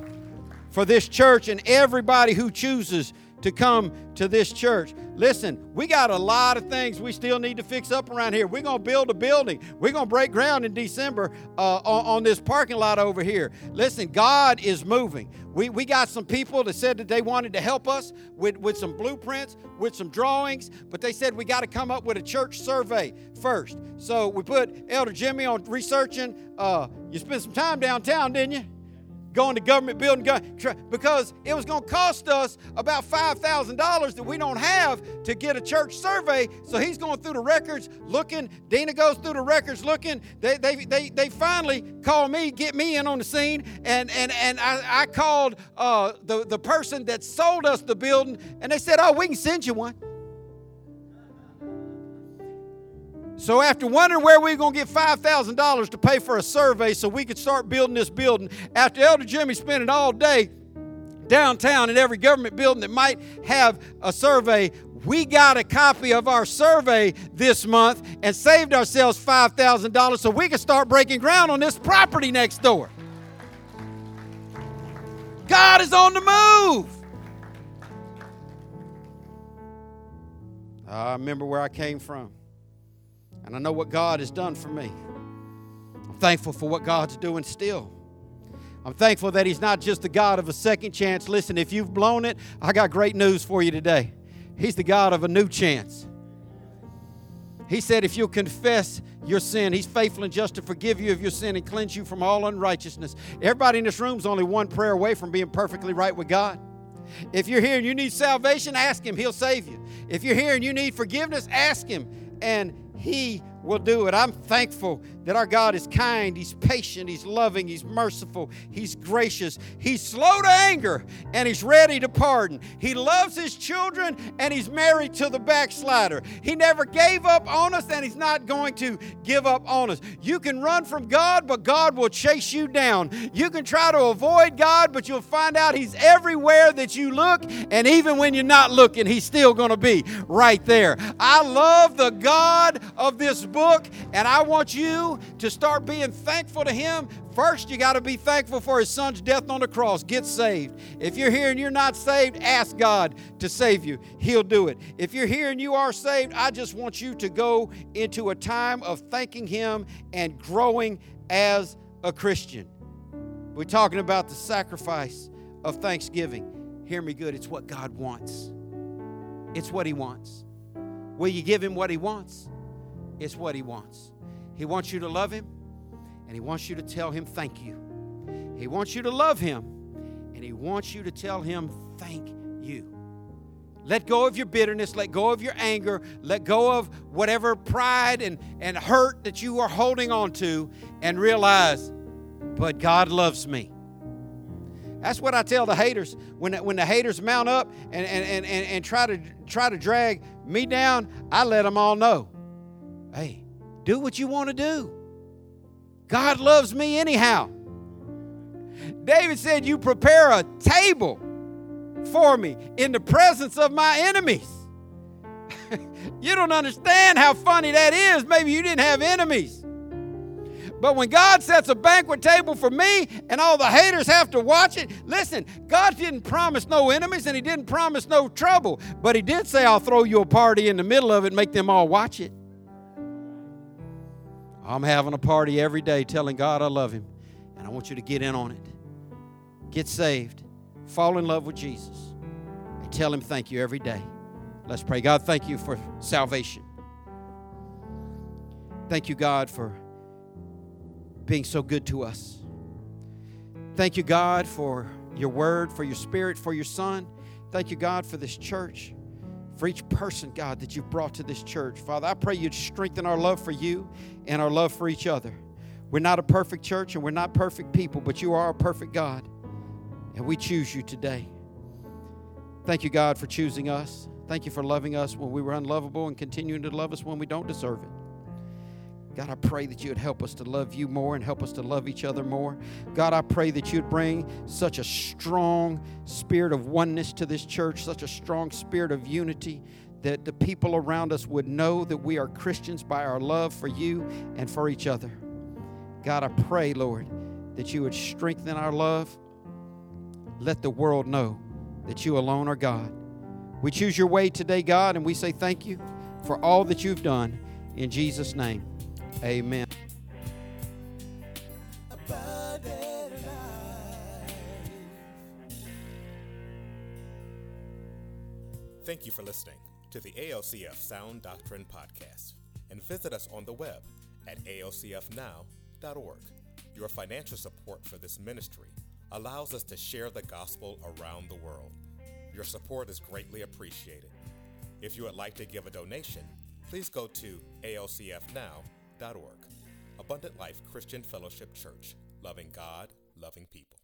for this church and everybody who chooses to come to this church. Listen, we got a lot of things we still need to fix up around here. We're going to build a building. We're going to break ground in December uh, on, on, this parking lot over here. Listen, God is moving. We, we got some people that said that they wanted to help us with, with some blueprints, with some drawings, but they said we got to come up with a church survey first. So we put Elder Jimmy on researching. Uh, you spent some time downtown, didn't you? Going to government building because it was going to cost us about $5,000 that we don't have to get a church survey. So he's going through the records looking. Dina goes through the records looking. They, they, they, they finally call me, get me in on the scene. And, and, and I, I called uh, the, the person that sold us the building, and they said, Oh, we can send you one. So, after wondering where we were going to get $5,000 to pay for a survey so we could start building this building, after Elder Jimmy spent it all day downtown in every government building that might have a survey, we got a copy of our survey this month and saved ourselves $5,000 so we could start breaking ground on this property next door. God is on the move. I remember where I came from. And I know what God has done for me. I'm thankful for what God's doing still. I'm thankful that He's not just the God of a second chance. Listen, if you've blown it, I got great news for you today. He's the God of a new chance. He said, if you'll confess your sin, He's faithful and just to forgive you of your sin and cleanse you from all unrighteousness. Everybody in this room is only one prayer away from being perfectly right with God. If you're here and you need salvation, ask Him, He'll save you. If you're here and you need forgiveness, ask Him, and He will do it. I'm thankful that our God is kind, He's patient, He's loving, He's merciful, He's gracious, He's slow to anger, and He's ready to pardon. He loves His children, and He's married to the backslider. He never gave up on us, and He's not going to give up on us. You can run from God, but God will chase you down. You can try to avoid God, but you'll find out He's everywhere that you look, and even when you're not looking, He's still going to be right there. I love the God of this book, and I want you to start being thankful to Him. First, you got to be thankful for His Son's death on the cross. Get saved. If you're here and you're not saved, ask God to save you. He'll do it. If you're here and you are saved, I just want you to go into a time of thanking Him and growing as a Christian. We're talking about the sacrifice of thanksgiving. Hear me good. It's what God wants. It's what He wants. Will you give Him what He wants? It's what He wants. He wants you to love Him, and He wants you to tell Him thank you. He wants you to love Him, and He wants you to tell Him thank you. Let go of your bitterness, let go of your anger, let go of whatever pride and, and hurt that you are holding on to, and realize, but God loves me. That's what I tell the haters. When, when the haters mount up and, and, and, and, try, to, try to drag me down, I let them all know hey, do what you want to do. God loves me anyhow. David said, You prepare a table for me in the presence of my enemies. you don't understand how funny that is. Maybe you didn't have enemies. But when God sets a banquet table for me and all the haters have to watch it, listen, God didn't promise no enemies and He didn't promise no trouble. But He did say, I'll throw you a party in the middle of it and make them all watch it. I'm having a party every day telling God I love Him. And I want you to get in on it. Get saved. Fall in love with Jesus. And tell Him thank you every day. Let's pray. God, thank you for salvation. Thank you, God, for being so good to us. Thank you, God, for your word, for your spirit, for your son. Thank you, God, for this church, for each person, God, that you've brought to this church. Father, I pray you'd strengthen our love for you and our love for each other. We're not a perfect church and we're not perfect people, but you are a perfect God. And we choose you today. Thank you, God, for choosing us. Thank you for loving us when we were unlovable and continuing to love us when we don't deserve it. God, I pray that you would help us to love you more and help us to love each other more. God, I pray that you'd bring such a strong spirit of oneness to this church, such a strong spirit of unity, that the people around us would know that we are Christians by our love for you and for each other. God, I pray, Lord, that you would strengthen our love. Let the world know that you alone are God. We choose your way today, God, and we say thank you for all that you've done. In Jesus' name. Amen. Thank you for listening to the ALCF Sound Doctrine Podcast and visit us on the web at alcfnow.org. Your financial support for this ministry allows us to share the gospel around the world. Your support is greatly appreciated. If you would like to give a donation, please go to alcfnow.org. Abundant Life Christian Fellowship Church, loving God, loving people.